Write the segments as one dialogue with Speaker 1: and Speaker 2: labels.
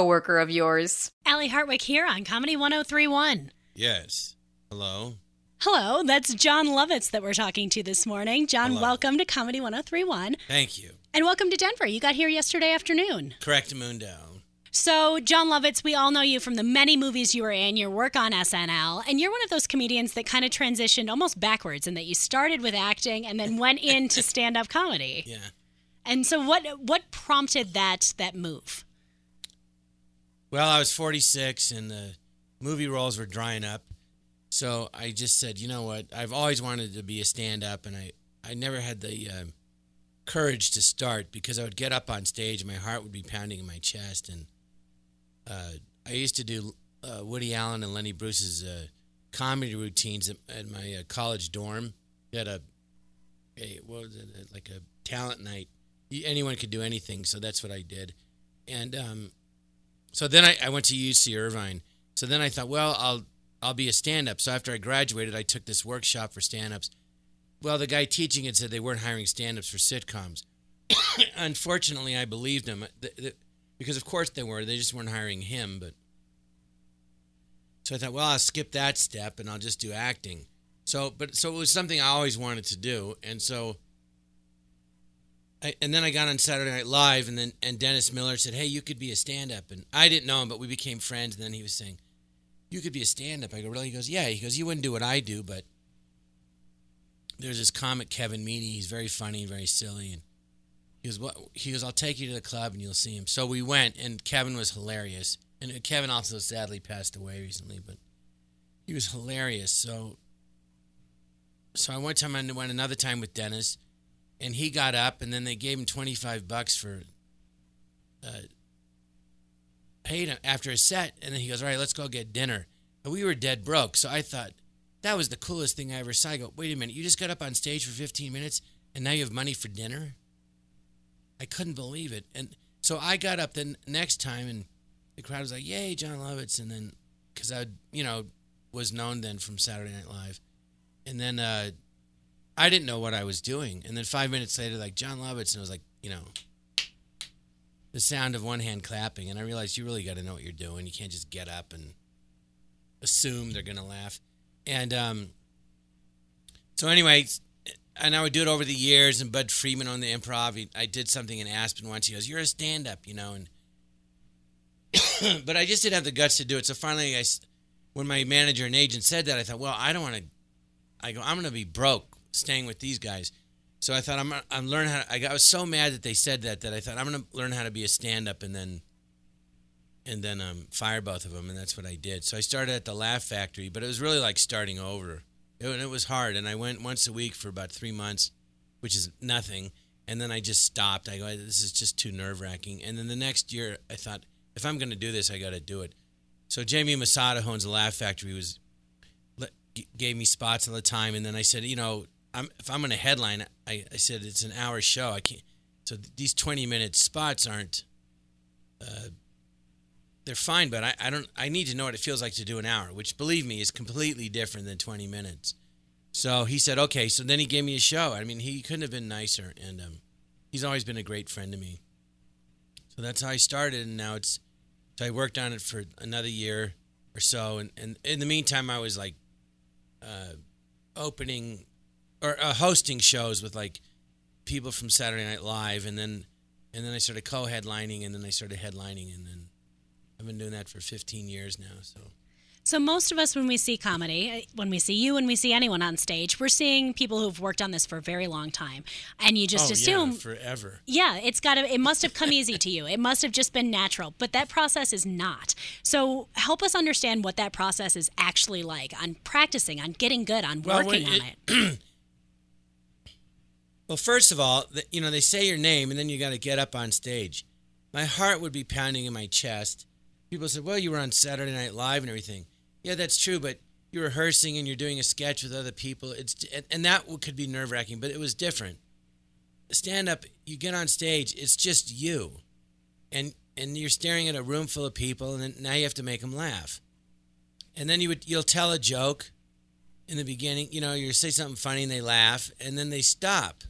Speaker 1: coworker of yours.
Speaker 2: Allie Hartwick here on Comedy 1031.
Speaker 3: Yes. Hello.
Speaker 2: Hello, that's Jon Lovitz that we're talking to this morning. Jon,
Speaker 3: Hello.
Speaker 2: welcome to Comedy 1031.
Speaker 3: Thank you.
Speaker 2: And welcome to Denver. You got here yesterday afternoon.
Speaker 3: Correct Mundo.
Speaker 2: So, Jon Lovitz, we all know you from the many movies you were in, your work on SNL, and you're one of those comedians that kind of transitioned almost backwards in that you started with acting and then went into stand-up comedy.
Speaker 3: Yeah.
Speaker 2: And so what what prompted that that move?
Speaker 3: Well, I was 46 and the movie roles were drying up. So I just said, you know what? I've always wanted to be a stand up, and I, I never had the uh, courage to start because I would get up on stage and my heart would be pounding in my chest. And uh, I used to do uh, Woody Allen and Lenny Bruce's uh, comedy routines at, at my uh, college dorm. We had a, a what was it, like a talent night. Anyone could do anything, so that's what I did. And um, so then I, I went to UC Irvine. So then I thought, well, I'll I'll be a stand-up. So after I graduated, I took this workshop for stand-ups. Well, the guy teaching it said they weren't hiring stand-ups for sitcoms. Unfortunately, I believed him because, of course, they were. They just weren't hiring him. But so I thought, well, I'll skip that step and I'll just do acting. So, but so it was something I always wanted to do, and so I, and then I got on Saturday Night Live, and then and Dennis Miller said, "Hey, you could be a stand-up," and I didn't know him, but we became friends. And then he was saying, "You could be a stand-up." I go, "Really?" He goes, "Yeah." He goes, "You wouldn't do what I do, but there's this comic Kevin Meaney. He's very funny, very silly, and he goes, "What?" He goes, "I'll take you to the club, and you'll see him." So we went, and Kevin was hilarious, and uh, Kevin also sadly passed away recently, but he was hilarious. So, so I one time I went another time with Dennis and he got up and then they gave him 25 bucks for uh, paid him after a set and then he goes all right let's go get dinner. And we were dead broke so i thought that was the coolest thing i ever saw. I go wait a minute you just got up on stage for 15 minutes and now you have money for dinner? I couldn't believe it. And so i got up the next time and the crowd was like yay Jon Lovitz. And then because i you know was known then from saturday night live. And then uh, I didn't know what I was doing. And then five minutes later, like Jon Lovitz, and it was like, you know, the sound of one hand clapping. And I realized you really got to know what you're doing. You can't just get up and assume they're going to laugh. And um, so, anyway, and I would do it over the years. And Budd Friedman on the improv, he, I did something in Aspen once. He goes, You're a stand up, you know. And but I just didn't have the guts to do it. So finally, I, when my manager and agent said that, I thought, well, I don't want to. I go, I'm going to be broke staying with these guys. So I thought I'm I'm learning how. To, I, got, I was so mad that they said that that I thought I'm going to learn how to be a stand up and then and then um, fire both of them, and that's what I did. So I started at the Laugh Factory, but it was really like starting over. It, it was hard, and I went once a week for about three months, which is nothing. And then I just stopped. I go, this is just too nerve wracking. And then the next year, I thought, if I'm going to do this, I got to do it. So Jamie Masada, who owns the Laugh Factory, was gave me spots all the time, and then I said, you know, I'm, if I'm going to headline, I, I said it's an hour show. I can't. So these 20 minute spots aren't. Uh, they're fine, but I, I don't. I need to know what it feels like to do an hour, which believe me is completely different than 20 minutes. So he said, okay. So then he gave me a show. I mean, he couldn't have been nicer, and um, he's always been a great friend to me. So that's how I started, and now it's. So I worked on it for another year or so, and, and in the meantime, I was like uh, opening or uh, hosting shows with like people from Saturday Night Live, and then and then I started co-headlining, and then I started headlining, and then I've been doing that for 15 years now. So.
Speaker 2: So most of us, when we see comedy, uh, when we see you, when we see anyone on stage, we're seeing people who've worked on this for a very long time, and you just
Speaker 3: oh,
Speaker 2: assume
Speaker 3: yeah, forever.
Speaker 2: Yeah, it's got to. It must have come easy to you. It must have just been natural, but that process is not. So help us understand what that process is actually like on practicing, on getting good, on
Speaker 3: Well,
Speaker 2: working
Speaker 3: when
Speaker 2: on it.
Speaker 3: Well, first of all, you know they say your name, and then you got to get up on stage. My heart would be pounding in my chest, people said, "Well, you were on Saturday Night Live and everything." Yeah, that's true, but you're rehearsing and you're doing a sketch with other people. It's and that could be nerve wracking, but it was different. Stand up, you get on stage, it's just you, and and you're staring at a room full of people, and now you have to make them laugh, and then you would you'll tell a joke in the beginning, you know, you say something funny and they laugh, and then they stop.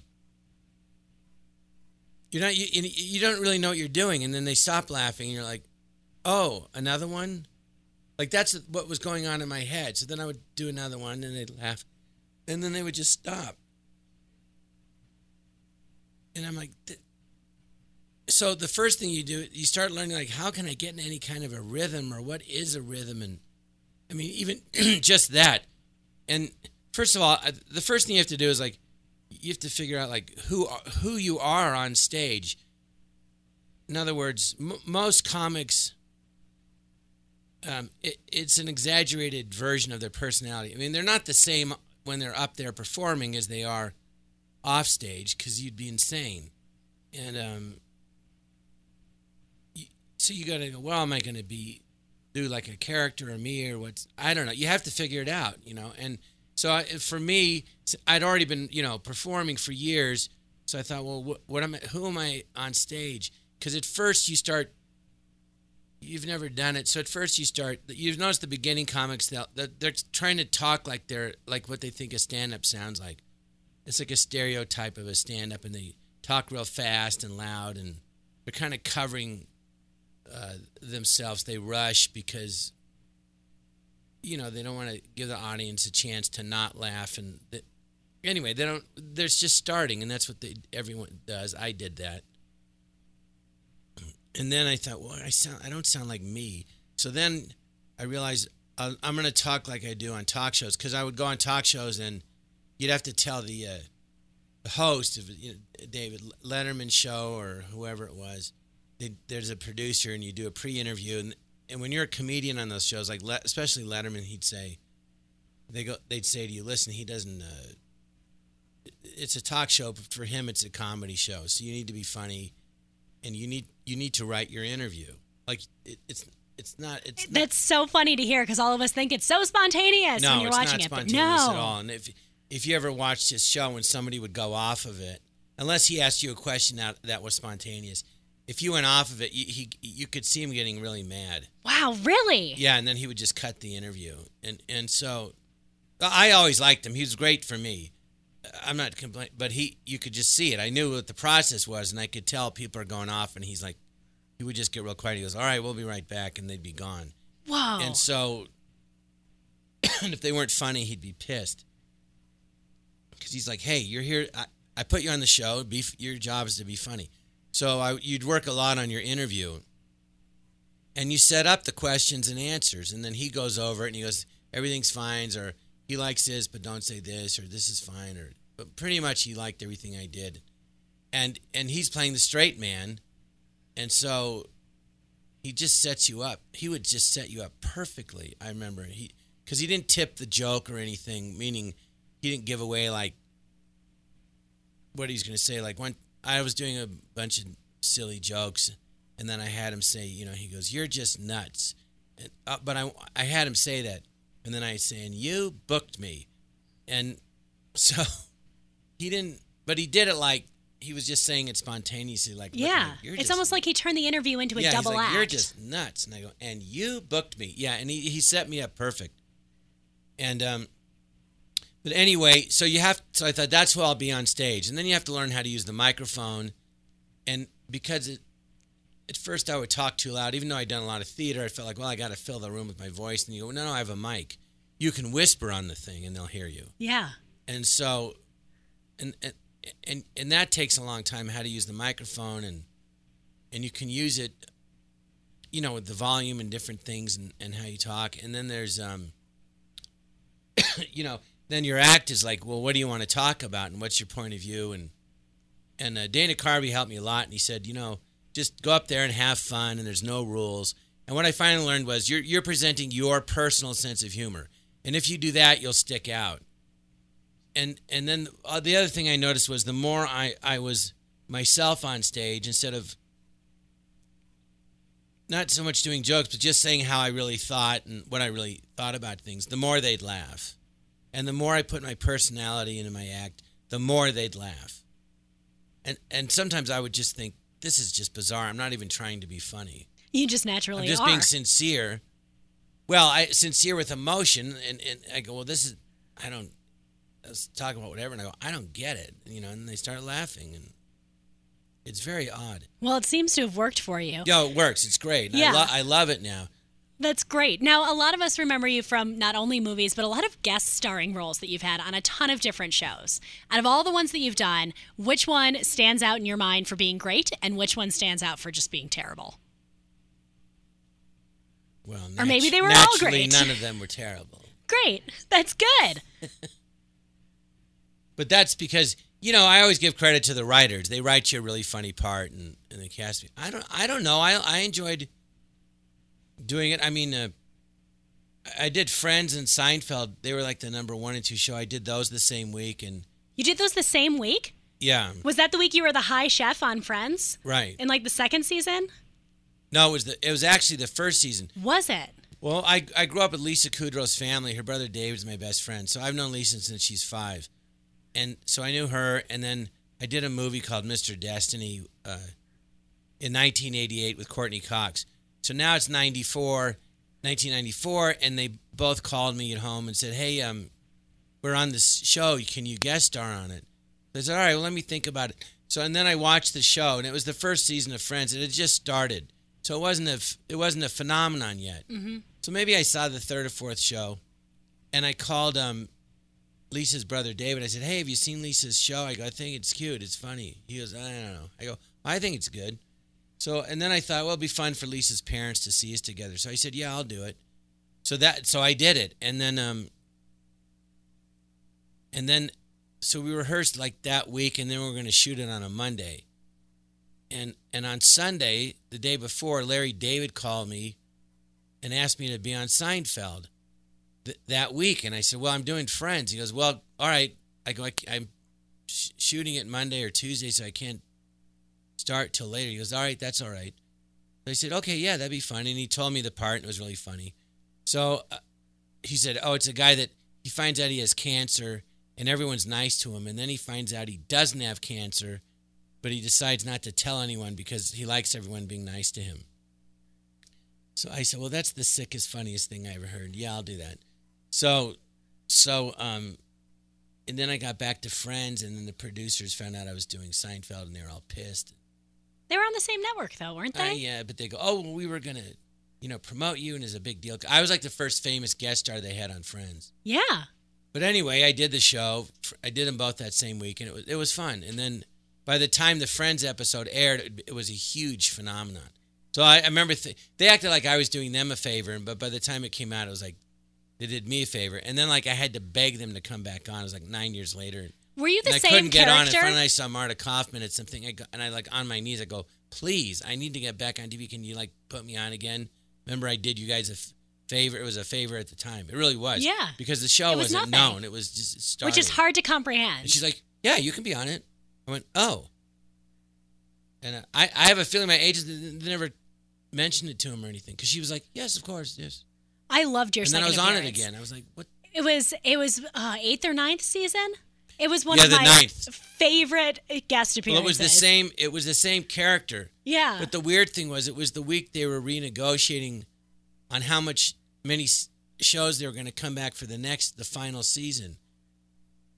Speaker 3: You're not you, you don't really know what you're doing, and then they stop laughing, and you're like, oh, another one. Like that's what was going on in my head. So then I would do another one, and they'd laugh, and then they would just stop. And I'm like, so the first thing you do, you start learning like, how can I get in any kind of a rhythm, or what is a rhythm, and I mean, even just that. And first of all, the first thing you have to do is like, you have to figure out like who who you are on stage. In other words, m- most comics um, it, it's an exaggerated version of their personality. I mean, they're not the same when they're up there performing as they are off stage because you'd be insane. And um, you, so you got to go, well, am I going to be do like a character or me or what's I don't know. You have to figure it out, you know. And so I, for me, I'd already been, you know, performing for years. So I thought, well, what, what am I? Who am I on stage? Because at first you start you've never done it. So at first you start. You've noticed the beginning comics. They'll, they're trying to talk like they're like what they think a stand-up sounds like. It's like a stereotype of a stand-up, and they talk real fast and loud, and they're kind of covering uh, themselves. They rush because you know they don't want to give the audience a chance to not laugh, and anyway, they don't. There's just starting, and that's what they, everyone does. I did that and then I thought, well, I sound, I don't sound like me. So then I realized uh, I'm going to talk like I do on talk shows because I would go on talk shows and you'd have to tell the, uh, the host of you know, David Letterman show or whoever it was. They, there's a producer and you do a pre-interview and and when you're a comedian on those shows, like especially Letterman, he'd say, they go, they'd say to you, listen, he doesn't. Uh, it's a talk show, but for him, it's a comedy show. So you need to be funny and you need you need to write your interview. Like it, it's it's not. It's
Speaker 2: that's not, so funny to hear because all of us think it's so spontaneous
Speaker 3: no,
Speaker 2: when you're
Speaker 3: it's
Speaker 2: watching
Speaker 3: not
Speaker 2: it.
Speaker 3: Spontaneous
Speaker 2: no,
Speaker 3: at all. And if if you ever watched his show and somebody would go off of it, unless he asked you a question that that was spontaneous, if you went off of it, you, he you could see him getting really mad.
Speaker 2: Wow, really?
Speaker 3: Yeah, and then he would just cut the interview, and and so I always liked him. He was great for me. I'm not complaining, but he, you could just see it. I knew what the process was, and I could tell people are going off, and he's like, he would just get real quiet. He goes, "All right, we'll be right back," and they'd be gone.
Speaker 2: Wow.
Speaker 3: And so, and if they weren't funny, he'd be pissed because he's like, "Hey, you're here. I, I put you on the show. Be your job is to be funny." So I, you'd work a lot on your interview, and you set up the questions and answers, and then he goes over it and he goes, "Everything's fine," or he likes this, but don't say this, or this is fine, or but pretty much he liked everything I did, and and he's playing the straight man, and so he just sets you up. He would just set you up perfectly. I remember he because he didn't tip the joke or anything, meaning he didn't give away like what he's going to say. Like when I was doing a bunch of silly jokes, and then I had him say, you know, he goes, "You're just nuts," and, uh, but I I had him say that and then I saying, "You booked me," and so he didn't, but he did it like he was just saying it spontaneously, like,
Speaker 2: yeah, it's
Speaker 3: just,
Speaker 2: almost like he turned the interview into a
Speaker 3: yeah,
Speaker 2: double
Speaker 3: like,
Speaker 2: act.
Speaker 3: You're just nuts, and I go, and you booked me, yeah, and he he set me up perfect, and um. But anyway, so you have. So I thought that's where I'll be on stage, and then you have to learn how to use the microphone, and because it, at first I would talk too loud, even though I'd done a lot of theater. I felt like, well, I got to fill the room with my voice. And you go, no, no, I have a mic. You can whisper on the thing, and they'll hear you.
Speaker 2: Yeah.
Speaker 3: And so, and and and, and that takes a long time. How to use the microphone, and and you can use it, you know, with the volume and different things, and, and how you talk. And then there's, um, you know, then your act is like, well, what do you want to talk about, and what's your point of view, and and uh, Dana Carvey helped me a lot, and he said, you know just go up there and have fun and there's no rules. And what I finally learned was you're you're presenting your personal sense of humor. And if you do that, you'll stick out. And and then uh, the other thing I noticed was the more I I was myself on stage instead of not so much doing jokes, but just saying how I really thought and what I really thought about things, the more they'd laugh. And the more I put my personality into my act, the more they'd laugh. And and sometimes I would just think, this is just bizarre. I'm not even trying to be funny.
Speaker 2: You just naturally
Speaker 3: I'm just
Speaker 2: are.
Speaker 3: being sincere. Well, I sincere with emotion, and, and I go, well, this is, I don't, I was talking about whatever, and I go, I don't get it, you know, and they start laughing, and it's very odd.
Speaker 2: well, it seems to have worked for you.
Speaker 3: Yo, it works. It's great.
Speaker 2: Yeah.
Speaker 3: I, lo- I love it now.
Speaker 2: That's great. Now, a lot of us remember you from not only movies, but a lot of guest starring roles that you've had on a ton of different shows. Out of all the ones that you've done, which one stands out in your mind for being great, and which one stands out for just being terrible?
Speaker 3: Well,
Speaker 2: Or maybe they were all great.
Speaker 3: none of them were terrible.
Speaker 2: Great. That's good.
Speaker 3: But that's because you know I always give credit to the writers. They write you a really funny part, and, and they cast me. I don't. I don't know. I I enjoyed doing it. I mean, uh, I did Friends and Seinfeld. They were like the number one and two show. I did those the same week, and
Speaker 2: You did those the same week?
Speaker 3: yeah,
Speaker 2: Was that the week you were the high chef on Friends?
Speaker 3: right.
Speaker 2: In like the second season?
Speaker 3: No, it was the. It was actually the first season.
Speaker 2: Was it?
Speaker 3: Well, I I grew up with Lisa Kudrow's family. Her brother David's my best friend, so I've known Lisa since she's five, and so I knew her. And then I did a movie called Mr. Destiny uh, in 1988 with Courteney Cox. So now it's 94, 1994, and they both called me at home and said, "Hey, um, we're on this show. Can you guest star on it?" I said, "All right, well, let me think about it." So and then I watched the show, and it was the first season of Friends. It had just started, so it wasn't a it wasn't a phenomenon yet. So maybe I saw the third or fourth show, and I called um, Lisa's brother David. I said, "Hey, have you seen Lisa's show?" I go, "I think it's cute. It's funny." He goes, "I don't know." I go, "I think it's good." So and then I thought, well, it'd be fun for Lisa's parents to see us together. So I said, "Yeah, I'll do it." So that so I did it, and then um, and then so we rehearsed like that week, and then we are going to shoot it on a Monday. And and on Sunday, the day before, Larry David called me and asked me to be on Seinfeld th- that week. And I said, Well, I'm doing Friends. He goes, Well, all right. I go, I, am sh- shooting it Monday or Tuesday, so I can't start till later. He goes, All right, that's all right. I said, Okay, yeah, that'd be fun. And he told me the part, and it was really funny. So uh, he said, Oh, it's a guy that he finds out he has cancer, and everyone's nice to him. And then he finds out he doesn't have cancer, but he decides not to tell anyone because he likes everyone being nice to him. So I said, "Well, that's the sickest, funniest thing I ever heard. Yeah, I'll do that." So, so, um, and then I got back to Friends, and then the producers found out I was doing Seinfeld, and they were all pissed.
Speaker 2: They were on the same network though, weren't
Speaker 3: Uh,
Speaker 2: they?
Speaker 3: yeah, but they go, "Oh, well, we were gonna, you know, promote you, and it's a big deal." I was like the first famous guest star they had on Friends.
Speaker 2: Yeah.
Speaker 3: But anyway, I did the show. I did them both that same week, and it was it was fun. And then by the time the Friends episode aired, it, it was a huge phenomenon. So I, I remember th- they acted like I was doing them a favor, but by the time it came out, it was like they did me a favor. And then like I had to beg them to come back on. It was like nine years later,
Speaker 2: Were you the
Speaker 3: and I
Speaker 2: same
Speaker 3: couldn't get on. And finally, I saw Marta Kauffman at something, I go, and I like on my knees, I go, "Please, I need to get back on TV. Can you like put me on again?" Remember, I did you guys a f- favor. It was a favor at the time. It really was.
Speaker 2: Yeah.
Speaker 3: Because the show
Speaker 2: was
Speaker 3: wasn't
Speaker 2: nothing.
Speaker 3: known. It was just it
Speaker 2: Which is hard to comprehend.
Speaker 3: And she's like, "Yeah, you can be on it." I went, "Oh." And uh, I, I have a feeling my agent never mentioned it to him or anything because she was like, "Yes, of course, yes."
Speaker 2: I loved your
Speaker 3: and then I was on it again. I was like, "What?"
Speaker 2: It was it was uh, eighth or ninth season. It was one
Speaker 3: Yeah,
Speaker 2: of my
Speaker 3: ninth.
Speaker 2: favorite guest
Speaker 3: Well,
Speaker 2: appearances.
Speaker 3: it was the same. It was the same character.
Speaker 2: Yeah.
Speaker 3: But the weird thing was, it was the week they were renegotiating on how much many shows they were going to come back for the next, the final season.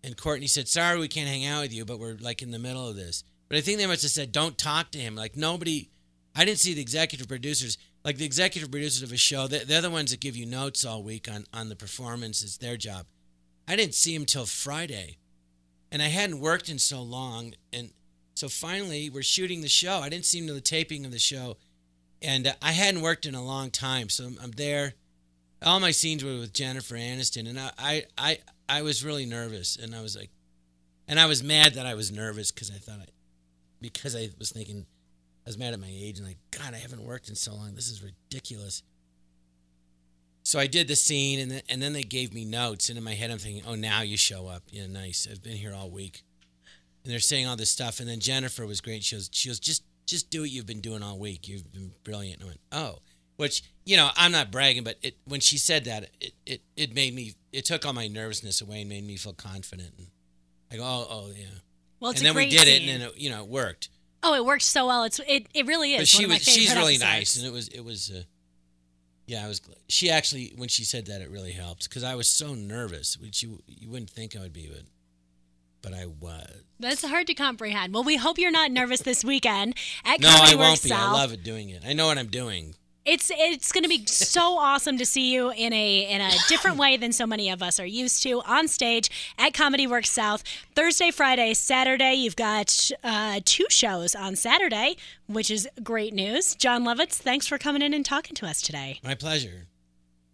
Speaker 3: And Courteney said, "Sorry, we can't hang out with you, but we're like in the middle of this." But I think they must have said, "Don't talk to him." Like nobody, I didn't see the executive producers. Like the executive producers of a show, they- they're the ones that give you notes all week on on the performance. It's their job. I didn't see him till Friday, and I hadn't worked in so long, and so finally we're shooting the show. I didn't see till the taping of the show, and uh, I hadn't worked in a long time, so I'm, I'm there. All my scenes were with Jennifer Aniston, and I, I, I, I was really nervous, and I was like, and I was mad that I was nervous because I thought I, because I was thinking, I was mad at my age and like, God, I haven't worked in so long. This is ridiculous. So I did the scene, and then, and then they gave me notes, and in my head I'm thinking, oh, now you show up. Yeah, nice. I've been here all week, and they're saying all this stuff, and then Jennifer was great. She goes, she goes, just just do what you've been doing all week. You've been brilliant." I went, "Oh," which you know, I'm not bragging, but it when she said that, it it it made me. It took all my nervousness away and made me feel confident. And I go, "Oh, oh yeah."
Speaker 2: Well, it's
Speaker 3: and then we did it, and then it, you know, it worked.
Speaker 2: Oh, it worked so well. It's it, it really is.
Speaker 3: but she
Speaker 2: one of my
Speaker 3: was she's really
Speaker 2: episodes.
Speaker 3: nice and it was it was uh, yeah i was she actually when she said that it really helped because i was so nervous which you you wouldn't think i would be but but i was
Speaker 2: That's hard to comprehend. Well, we hope you're not nervous this weekend at
Speaker 3: no
Speaker 2: Comedy
Speaker 3: i
Speaker 2: Works
Speaker 3: won't be
Speaker 2: South.
Speaker 3: i love it doing it i know what i'm doing
Speaker 2: It's it's going to be so awesome to see you in a in a different way than so many of us are used to on stage at Comedy Works South Thursday, Friday, Saturday. You've got uh, two shows on Saturday, which is great news. Jon Lovitz, thanks for coming in and talking to us today.
Speaker 3: my pleasure